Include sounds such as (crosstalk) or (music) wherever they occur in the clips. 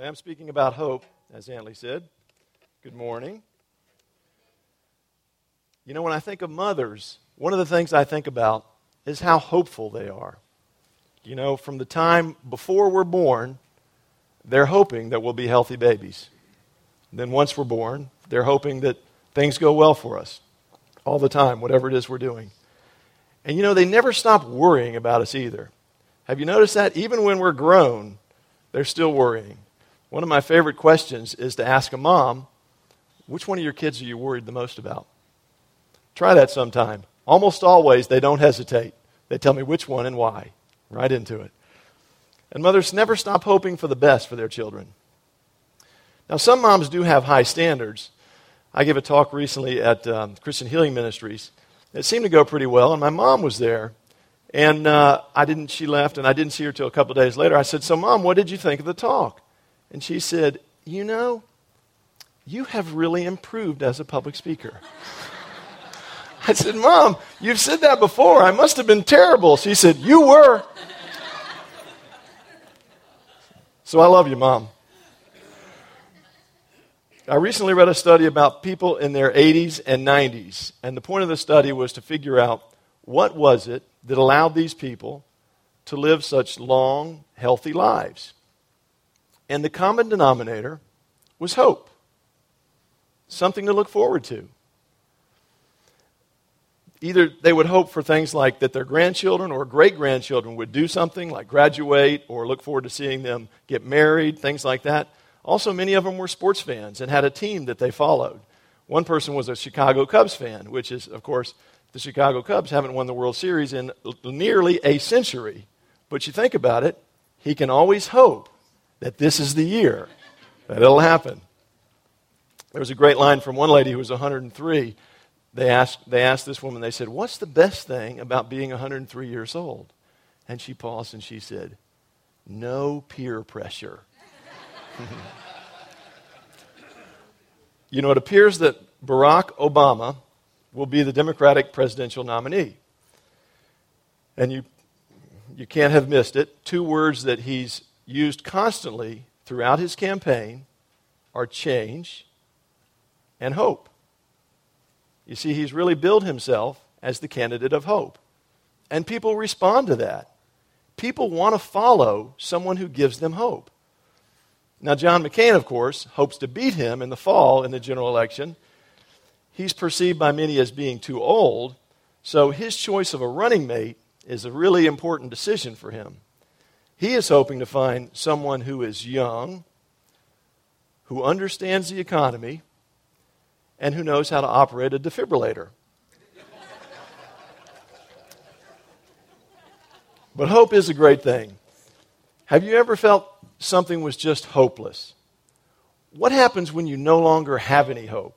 I am speaking about hope, as Antley said. Good morning. You know, when I think of mothers, one of the things I think about is how hopeful they are. You know, from the time before we're born, they're hoping that we'll be healthy babies. Then once we're born, they're hoping that things go well for us all the time, whatever it is we're doing. And you know, they never stop worrying about us either. Have you noticed that? Even when we're grown, they're still worrying. One of my favorite questions is to ask a mom, which one of your kids are you worried the most about? Try that sometime. Almost always, they don't hesitate. They tell me which one and why. Right into it. And mothers never stop hoping for the best for their children. Now, some moms do have high standards. I gave a talk recently at um, Christian Healing Ministries. It seemed to go pretty well, and my mom was there. And uh, I didn't, she left, and I didn't see her till a couple days later. I said, So, mom, what did you think of the talk? And she said, You know, you have really improved as a public speaker. (laughs) I said, Mom, you've said that before. I must have been terrible. She said, You were. So I love you, Mom. I recently read a study about people in their 80s and 90s, and the point of the study was to figure out what was it that allowed these people to live such long, healthy lives. And the common denominator was hope, something to look forward to. Either they would hope for things like that their grandchildren or great grandchildren would do something like graduate or look forward to seeing them get married, things like that. Also, many of them were sports fans and had a team that they followed. One person was a Chicago Cubs fan, which is, of course, the Chicago Cubs haven't won the World Series in nearly a century. But you think about it, he can always hope that this is the year that it'll happen. There was a great line from one lady who was 103. They asked, they asked this woman, they said, What's the best thing about being 103 years old? And she paused and she said, No peer pressure. (laughs) you know, it appears that Barack Obama will be the Democratic presidential nominee. And you, you can't have missed it. Two words that he's used constantly throughout his campaign are change and hope. You see, he's really billed himself as the candidate of hope. And people respond to that. People want to follow someone who gives them hope. Now, John McCain, of course, hopes to beat him in the fall in the general election he's perceived by many as being too old, so his choice of a running mate is a really important decision for him. He is hoping to find someone who is young, who understands the economy, and who knows how to operate a defibrillator. (laughs) but hope is a great thing. Have you ever felt something was just hopeless? What happens when you no longer have any hope?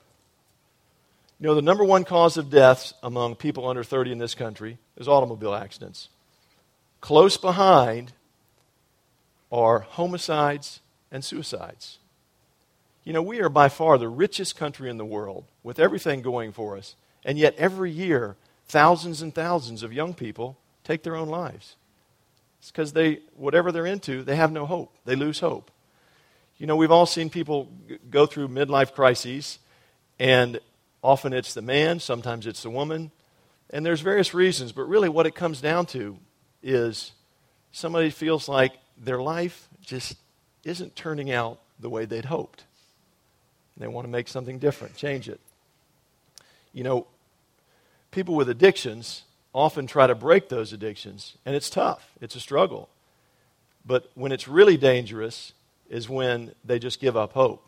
You know, the number one cause of deaths among people under 30 in this country is automobile accidents. Close behind are homicides and suicides. You know, we are by far the richest country in the world with everything going for us. And yet, every year, thousands and thousands of young people take their own lives. It's because they, whatever they're into, they have no hope. They lose hope. You know, we've all seen people go through midlife crises, and Often it's the man, sometimes it's the woman. And there's various reasons, but really what it comes down to is somebody feels like their life just isn't turning out the way they'd hoped. They want to make something different, change it. You know, people with addictions often try to break those addictions, and it's tough, it's a struggle. But when it's really dangerous is when they just give up hope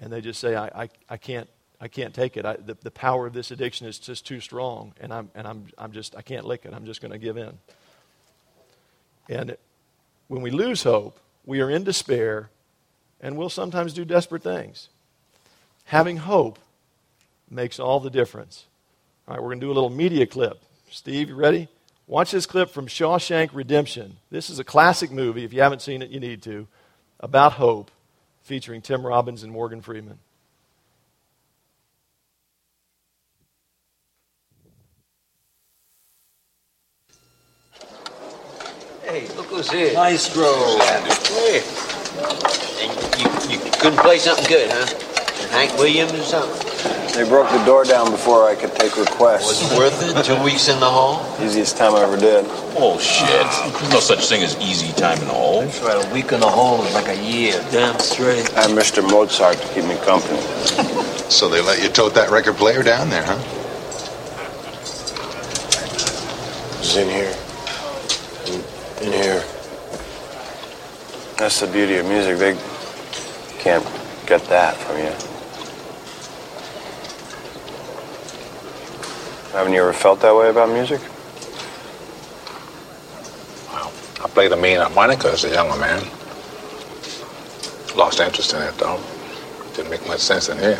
and they just say, I, I, I can't I can't take it. I, the, the power of this addiction is just too strong, and I'm, and I'm, I'm just, I can't lick it. I'm just going to give in. And when we lose hope, we are in despair, and we'll sometimes do desperate things. Having hope makes all the difference. All right, we're going to do a little media clip. Steve, you ready? Watch this clip from Shawshank Redemption. This is a classic movie. If you haven't seen it, you need to. About hope, featuring Tim Robbins and Morgan Freeman. Hey, look who's here. Maestro. Hey. And you Couldn't play something good, huh? Hank Williams or something? They broke the door down before I could take requests. Was it worth it? Two weeks in the hall? Easiest time I ever did. Oh, shit. There's no such thing as easy time in the hole. That's right. A week in the hall is like a year. Damn straight. I have Mr. Mozart to keep me company. (laughs) So they let you tote that record player down there, huh? It's in here. In, in here. That's the beauty of music. They can't get that from you. Haven't you ever felt that way about music? Well, I played the mean harmonica as a younger man. Lost interest in it, though. Didn't make much sense in here.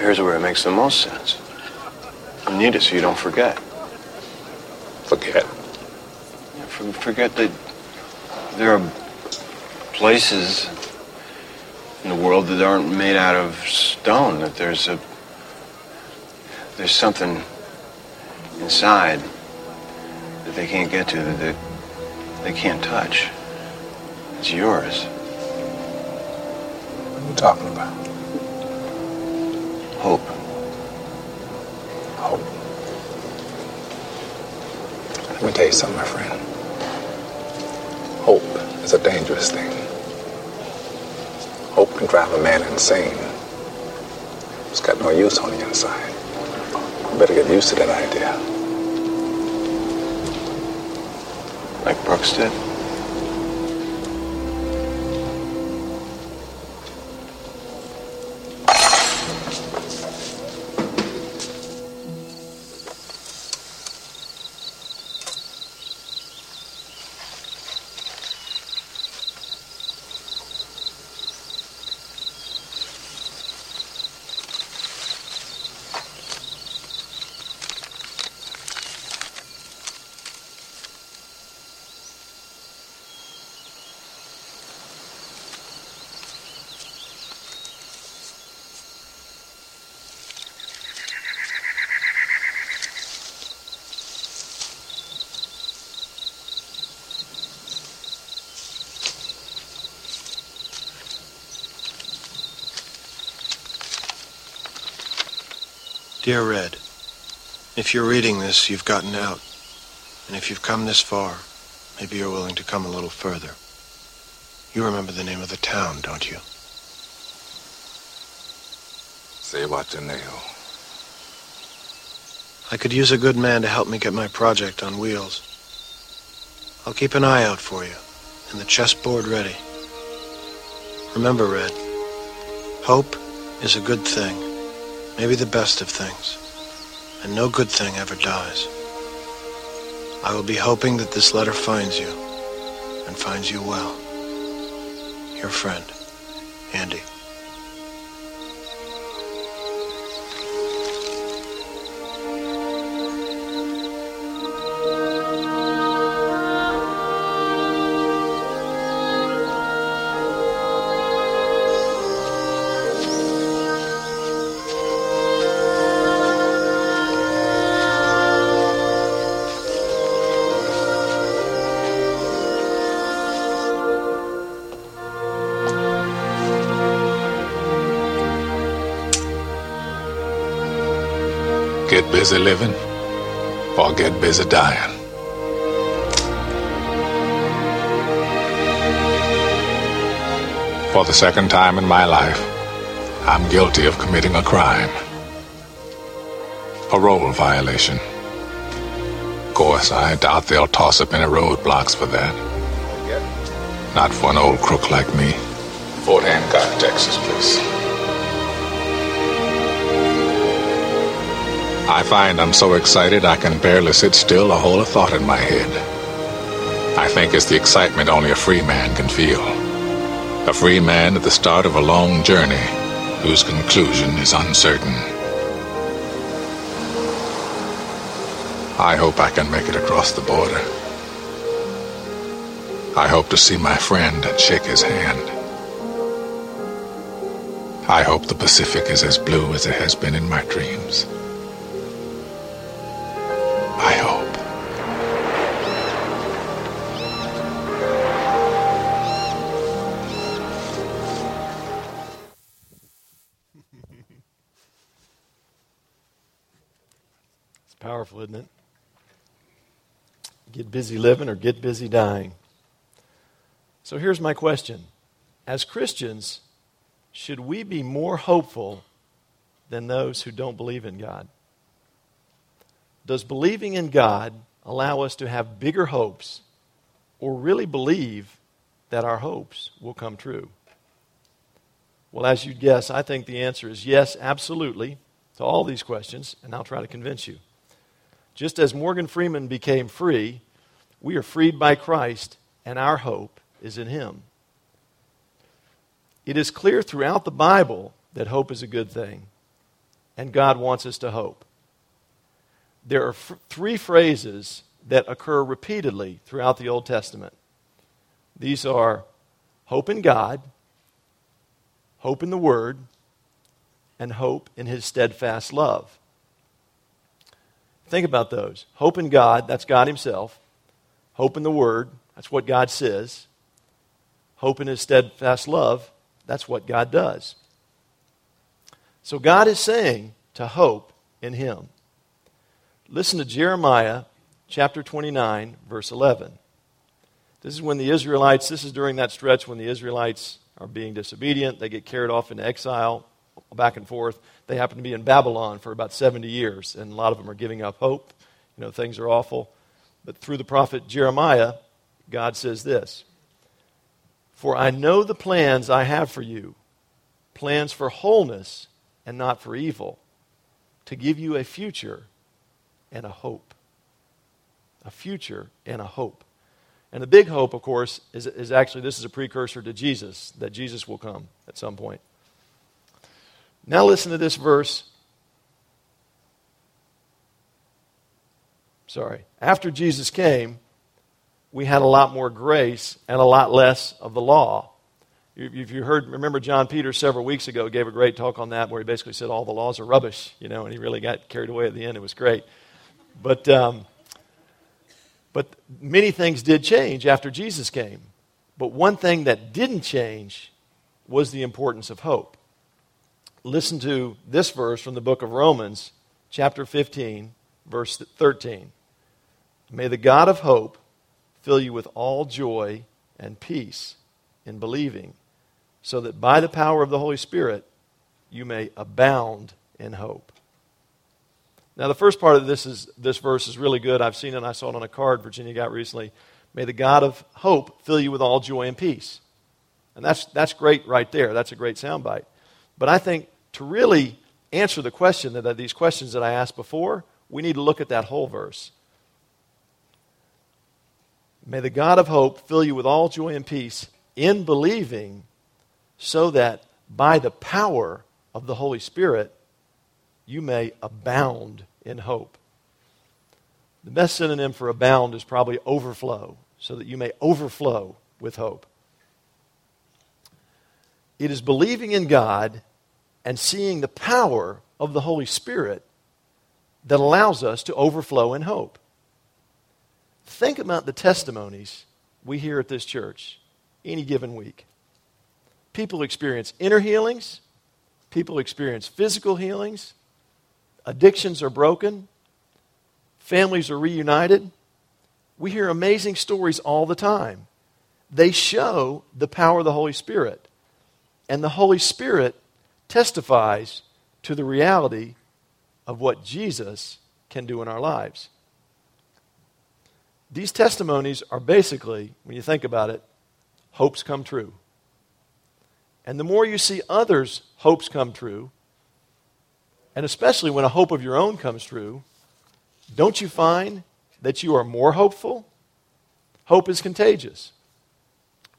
Here's where it makes the most sense. You need it so you don't forget. Forget. Yeah, for- Forget that there are places in the world that aren't made out of stone. That there's a there's something inside that they can't get to that they, they can't touch. It's yours. What are you talking about? Hope. Hope. Let me tell you something, my friend. Hope is a dangerous thing. Can drive a man insane. It's got no use on the inside. Better get used to that idea. Like Brooks did. Dear Red, if you're reading this, you've gotten out. And if you've come this far, maybe you're willing to come a little further. You remember the name of the town, don't you? Zihuatanejo. I could use a good man to help me get my project on wheels. I'll keep an eye out for you, and the chessboard ready. Remember, Red, hope is a good thing, maybe the best of things, and no good thing ever dies. I will be hoping that this letter finds you, and finds you well. Your friend, Andy. Busy living or get busy dying. For the second time in my life, I'm guilty of committing a crime. Parole violation. Of course, I doubt they'll toss up any roadblocks for that. Not for an old crook like me. Fort Hancock, Texas, please. I find I'm so excited I can barely sit still or hold a thought in my head. I think it's the excitement only a free man can feel. A free man at the start of a long journey whose conclusion is uncertain. I hope I can make it across the border. I hope to see my friend and shake his hand. I hope the Pacific is as blue as it has been in my dreams. Powerful, isn't it? Get busy living or get busy dying. So here's my question As Christians, should we be more hopeful than those who don't believe in God? Does believing in God allow us to have bigger hopes or really believe that our hopes will come true? Well, as you'd guess, I think the answer is yes, absolutely, to all these questions, and I'll try to convince you. Just as Morgan Freeman became free, we are freed by Christ, and our hope is in Him. It is clear throughout the Bible that hope is a good thing, and God wants us to hope. There are f- three phrases that occur repeatedly throughout the Old Testament. These are hope in God, hope in the Word, and hope in His steadfast love. Think about those. Hope in God, that's God Himself. Hope in the Word, that's what God says. Hope in His steadfast love, that's what God does. So God is saying to hope in Him. Listen to Jeremiah chapter 29, verse 11. This is when the Israelites, this is during that stretch when the Israelites are being disobedient. They get carried off into exile back and forth. They happen to be in Babylon for about 70 years, and a lot of them are giving up hope. You know, things are awful. But through the prophet Jeremiah, God says this For I know the plans I have for you, plans for wholeness and not for evil, to give you a future and a hope. A future and a hope. And the big hope, of course, is, is actually this is a precursor to Jesus, that Jesus will come at some point. Now listen to this verse. Sorry. After Jesus came, we had a lot more grace and a lot less of the law. If you heard, remember John Peter several weeks ago gave a great talk on that where he basically said all the laws are rubbish, you know, and he really got carried away at the end. It was great. But, um, but many things did change after Jesus came. But one thing that didn't change was the importance of hope listen to this verse from the book of Romans, chapter 15, verse 13. May the God of hope fill you with all joy and peace in believing, so that by the power of the Holy Spirit you may abound in hope. Now, the first part of this, is, this verse is really good. I've seen it, I saw it on a card Virginia got recently. May the God of hope fill you with all joy and peace. And that's, that's great right there. That's a great soundbite. But I think to really answer the question that, that these questions that I asked before, we need to look at that whole verse. May the God of hope fill you with all joy and peace in believing, so that by the power of the Holy Spirit, you may abound in hope. The best synonym for abound is probably overflow, so that you may overflow with hope. It is believing in God and seeing the power of the Holy Spirit that allows us to overflow in hope. Think about the testimonies we hear at this church any given week. People experience inner healings, people experience physical healings, addictions are broken, families are reunited. We hear amazing stories all the time. They show the power of the Holy Spirit. And the Holy Spirit testifies to the reality of what Jesus can do in our lives. These testimonies are basically, when you think about it, hopes come true. And the more you see others' hopes come true, and especially when a hope of your own comes true, don't you find that you are more hopeful? Hope is contagious.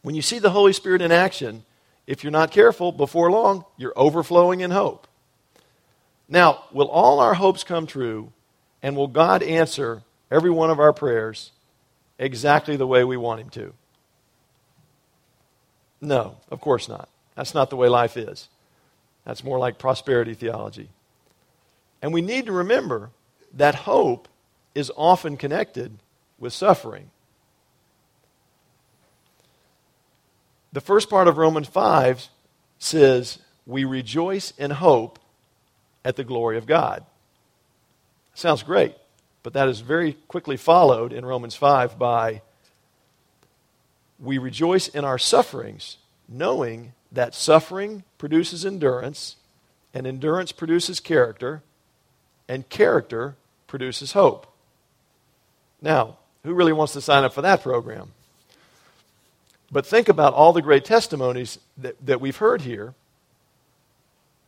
When you see the Holy Spirit in action, if you're not careful, before long, you're overflowing in hope. Now, will all our hopes come true, and will God answer every one of our prayers exactly the way we want Him to? No, of course not. That's not the way life is. That's more like prosperity theology. And we need to remember that hope is often connected with suffering. The first part of Romans 5 says, We rejoice in hope at the glory of God. Sounds great. But that is very quickly followed in Romans 5 by we rejoice in our sufferings, knowing that suffering produces endurance, and endurance produces character, and character produces hope. Now, who really wants to sign up for that program? But think about all the great testimonies that, that we've heard here.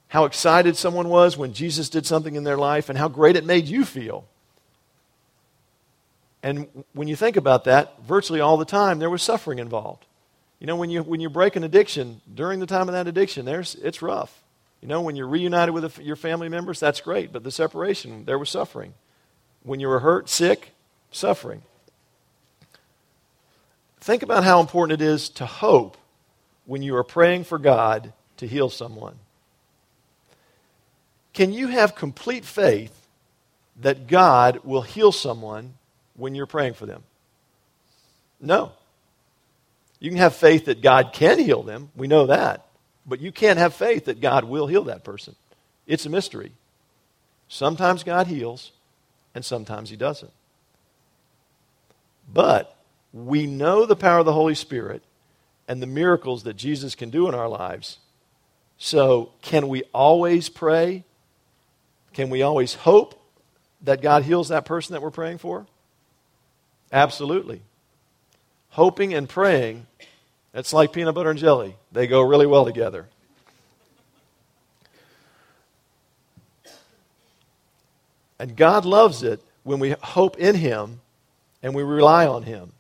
How excited someone was when Jesus did something in their life, and how great it made you feel. And when you think about that, virtually all the time there was suffering involved. You know, when you, when you break an addiction, during the time of that addiction, there's, it's rough. You know, when you're reunited with your family members, that's great, but the separation, there was suffering. When you were hurt, sick, suffering. Think about how important it is to hope when you are praying for God to heal someone. Can you have complete faith that God will heal someone when you're praying for them? No. You can have faith that God can heal them. We know that. But you can't have faith that God will heal that person. It's a mystery. Sometimes God heals, and sometimes He doesn't. But we know the power of the Holy Spirit and the miracles that Jesus can do in our lives. So, can we always pray? Can we always hope that God heals that person that we're praying for? Absolutely. Hoping and praying it's like peanut butter and jelly, they go really well together. And God loves it when we hope in Him and we rely on Him.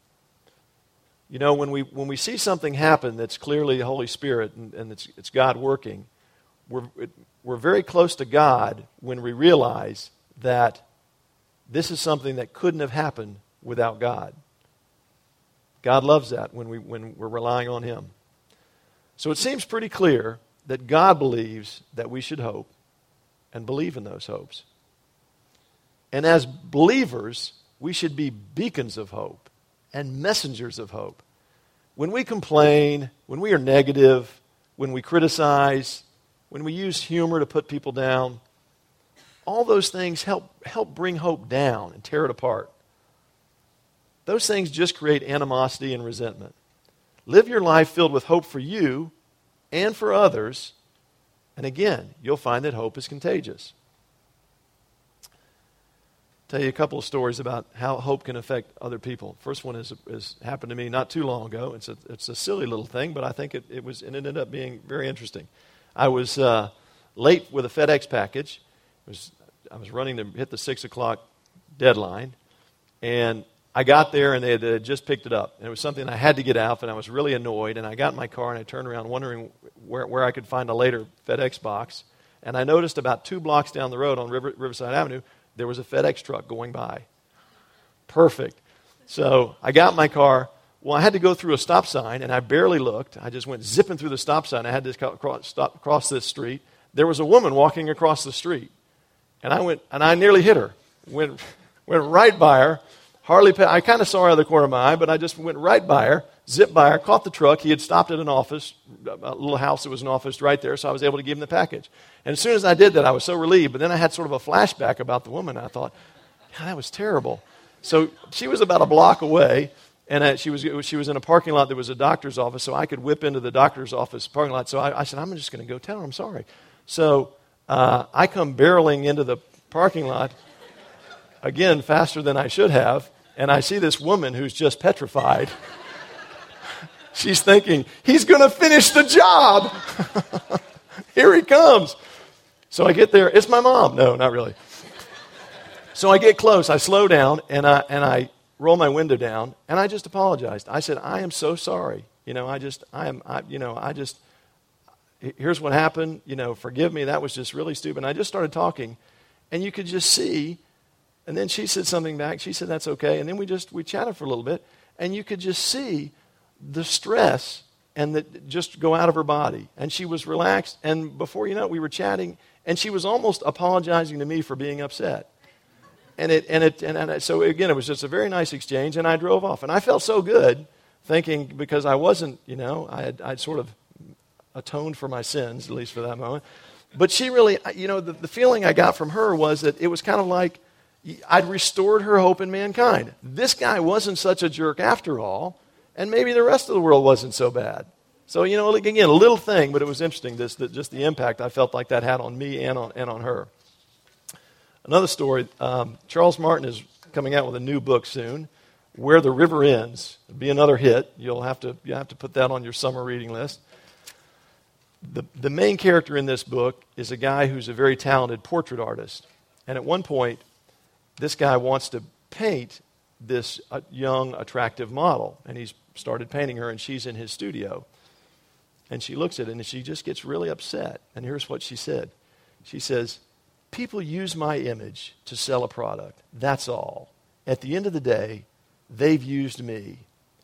You know, when we, when we see something happen that's clearly the Holy Spirit and, and it's, it's God working, we're, it, we're very close to God when we realize that this is something that couldn't have happened without God. God loves that when, we, when we're relying on Him. So it seems pretty clear that God believes that we should hope and believe in those hopes. And as believers, we should be beacons of hope and messengers of hope. When we complain, when we are negative, when we criticize, when we use humor to put people down, all those things help, help bring hope down and tear it apart. Those things just create animosity and resentment. Live your life filled with hope for you and for others, and again, you'll find that hope is contagious. Tell you a couple of stories about how hope can affect other people. First one is, is happened to me not too long ago. It's a, it's a silly little thing, but I think it, it, was, it ended up being very interesting. I was uh, late with a FedEx package. Was, I was running to hit the 6 o'clock deadline, and I got there and they had, they had, just picked it up. And it was something I had to get out, and I was really annoyed. And I got in my car and I turned around wondering where, where I could find a later FedEx box. And I noticed about two blocks down the road on River, Riverside Avenue, there was a FedEx truck going by. Perfect. So I got my car. Well, I had to go through a stop sign, and I barely looked. I just went zipping through the stop sign. I had to cross, stop, cross this street. There was a woman walking across the street, and I went, and I nearly hit her. Went, (laughs) went right by her Hardly, I kind of saw her out of the corner of my eye, but I just went right by her, zipped by her, caught the truck. He had stopped at an office, a little house that was an office right there, so I was able to give him the package. And as soon as I did that, I was so relieved. But then I had sort of a flashback about the woman. I thought, God, that was terrible. So she was about a block away, and I, she, was, she was in a parking lot that was a doctor's office, so I could whip into the doctor's office parking lot. So I, I said, I'm just going to go tell her I'm sorry. So uh, I come barreling into the parking lot, again, faster than I should have and I see this woman who's just petrified. She's thinking, he's going to finish the job. (laughs) Here he comes. So I get there. It's my mom. No, not really. So I get close. I slow down and I, and I roll my window down and I just apologized. I said, I am so sorry. You know, I just, I am, I, you know, I just, here's what happened. You know, forgive me. That was just really stupid. And I just started talking and you could just see and then she said something back. She said, that's okay. And then we just, we chatted for a little bit. And you could just see the stress and that just go out of her body. And she was relaxed. And before you know it, we were chatting. And she was almost apologizing to me for being upset. And, it, and, it, and, and so, again, it was just a very nice exchange. And I drove off. And I felt so good thinking, because I wasn't, you know, I had I'd sort of atoned for my sins, at least for that moment. But she really, you know, the, the feeling I got from her was that it was kind of like, I'd restored her hope in mankind. This guy wasn't such a jerk after all, and maybe the rest of the world wasn't so bad. So, you know, again, a little thing, but it was interesting, this, that just the impact I felt like that had on me and on, and on her. Another story um, Charles Martin is coming out with a new book soon, Where the River Ends. It'll be another hit. You'll have to, you have to put that on your summer reading list. The, the main character in this book is a guy who's a very talented portrait artist. And at one point, this guy wants to paint this uh, young, attractive model. And he's started painting her, and she's in his studio. And she looks at it and she just gets really upset. And here's what she said She says, People use my image to sell a product. That's all. At the end of the day, they've used me,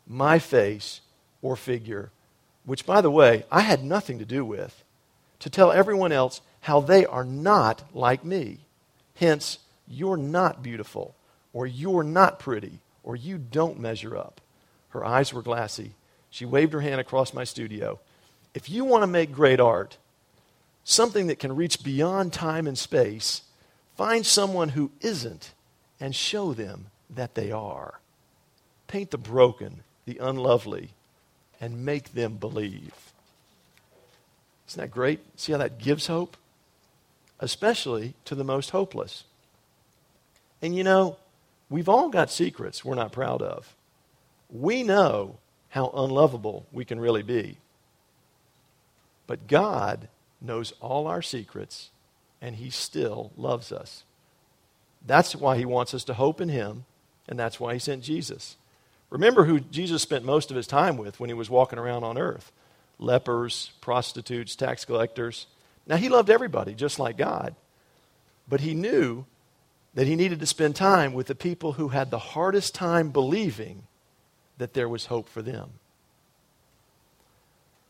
my face or figure, which, by the way, I had nothing to do with, to tell everyone else how they are not like me. Hence, you're not beautiful, or you're not pretty, or you don't measure up. Her eyes were glassy. She waved her hand across my studio. If you want to make great art, something that can reach beyond time and space, find someone who isn't and show them that they are. Paint the broken, the unlovely, and make them believe. Isn't that great? See how that gives hope? Especially to the most hopeless. And you know, we've all got secrets we're not proud of. We know how unlovable we can really be. But God knows all our secrets, and He still loves us. That's why He wants us to hope in Him, and that's why He sent Jesus. Remember who Jesus spent most of His time with when He was walking around on earth lepers, prostitutes, tax collectors. Now, He loved everybody, just like God. But He knew that He needed to spend time with the people who had the hardest time believing that there was hope for them.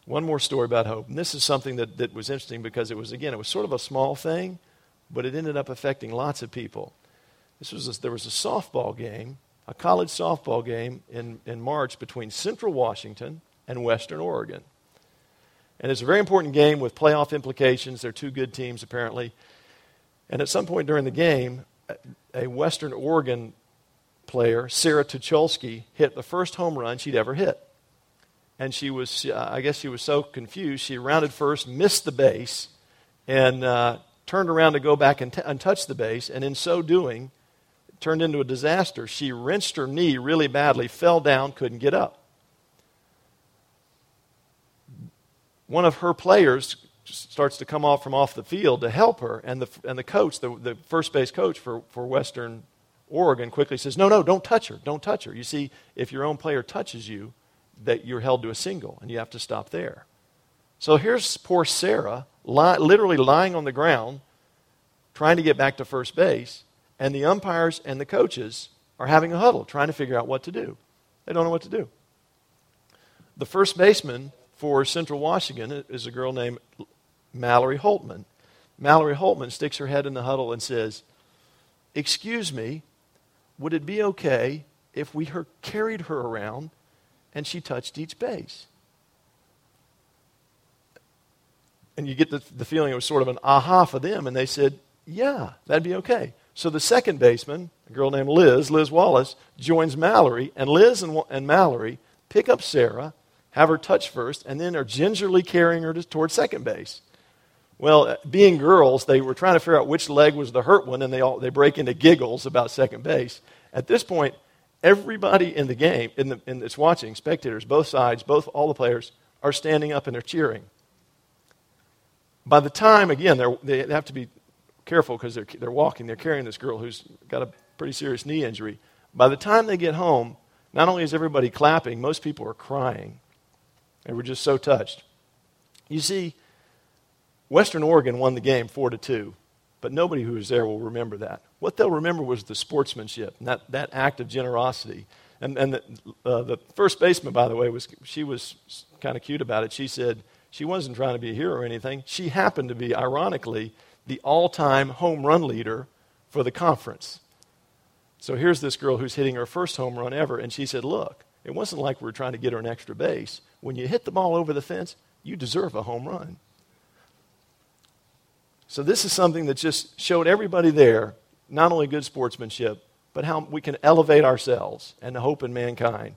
One more story about hope. And this is something that, that was interesting because it was, again, it was sort of a small thing, but it ended up affecting lots of people. This was a, there was a softball game, a college softball game in, in March between Central Washington and Western Oregon. And it's a very important game with playoff implications. They're two good teams, apparently. And at some point during the game, a Western Oregon player, Sarah Tucholsky, hit the first home run she'd ever hit and she was, uh, I guess she was so confused, she rounded first, missed the base, and uh, turned around to go back and, t- and touch the base, and in so doing, turned into a disaster. She wrenched her knee really badly, fell down, couldn't get up. One of her players starts to come off from off the field to help her, and the, and the coach, the, the first base coach for, for Western Oregon, quickly says, No, no, don't touch her. Don't touch her. You see, if your own player touches you, that you're held to a single and you have to stop there. So here's poor Sarah, li- literally lying on the ground, trying to get back to first base, and the umpires and the coaches are having a huddle, trying to figure out what to do. They don't know what to do. The first baseman for Central Washington is a girl named Mallory Holtman. Mallory Holtman sticks her head in the huddle and says, Excuse me, would it be okay if we her, carried her around and she touched each base. And you get the, the feeling it was sort of an aha for them, and they said, Yeah, that'd be okay. So the second baseman, a girl named Liz, Liz Wallace, joins Mallory, and Liz and, and Mallory pick up Sarah, have her touch first, and then are gingerly carrying her to, towards second base. Well, being girls, they were trying to figure out which leg was the hurt one, and they, all, they break into giggles about second base. At this point, everybody in the game, in, the, in that's watching, spectators, both sides, both all the players, are standing up and they're cheering. By the time, again, they have to be careful because they're, they're walking, they're carrying this girl who's got a pretty serious knee injury. By the time they get home, not only is everybody clapping, most people are crying. They were just so touched. You see, Western Oregon won the game 4 to 2, but nobody who was there will remember that. What they'll remember was the sportsmanship, and that, that act of generosity. And, and the, uh, the first baseman, by the way, was she was kind of cute about it. She said she wasn't trying to be a hero or anything. She happened to be, ironically, the all time home run leader for the conference. So here's this girl who's hitting her first home run ever, and she said, Look, it wasn't like we were trying to get her an extra base. When you hit the ball over the fence, you deserve a home run. So this is something that just showed everybody there not only good sportsmanship, but how we can elevate ourselves and the hope in mankind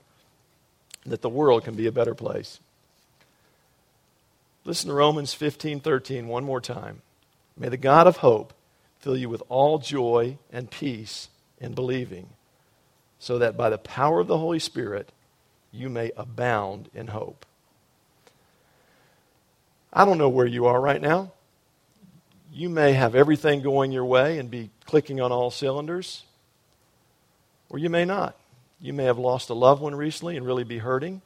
that the world can be a better place. Listen to Romans 15 13 one more time. May the God of hope fill you with all joy and peace in believing, so that by the power of the Holy Spirit you may abound in hope. I don't know where you are right now. You may have everything going your way and be clicking on all cylinders, or you may not. You may have lost a loved one recently and really be hurting.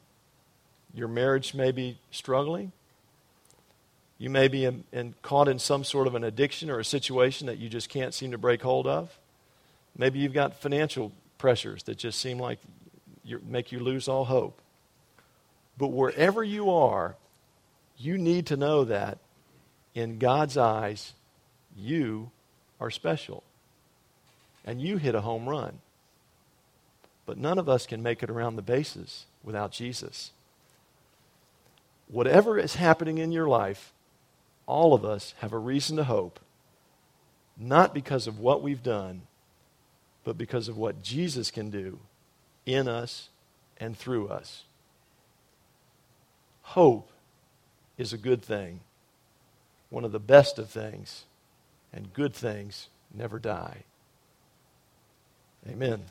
Your marriage may be struggling. You may be in, in, caught in some sort of an addiction or a situation that you just can't seem to break hold of. Maybe you've got financial pressures that just seem like make you lose all hope. But wherever you are, you need to know that in God's eyes, you are special. And you hit a home run. But none of us can make it around the bases without Jesus. Whatever is happening in your life, all of us have a reason to hope, not because of what we've done, but because of what Jesus can do in us and through us. Hope is a good thing, one of the best of things, and good things never die. Amen.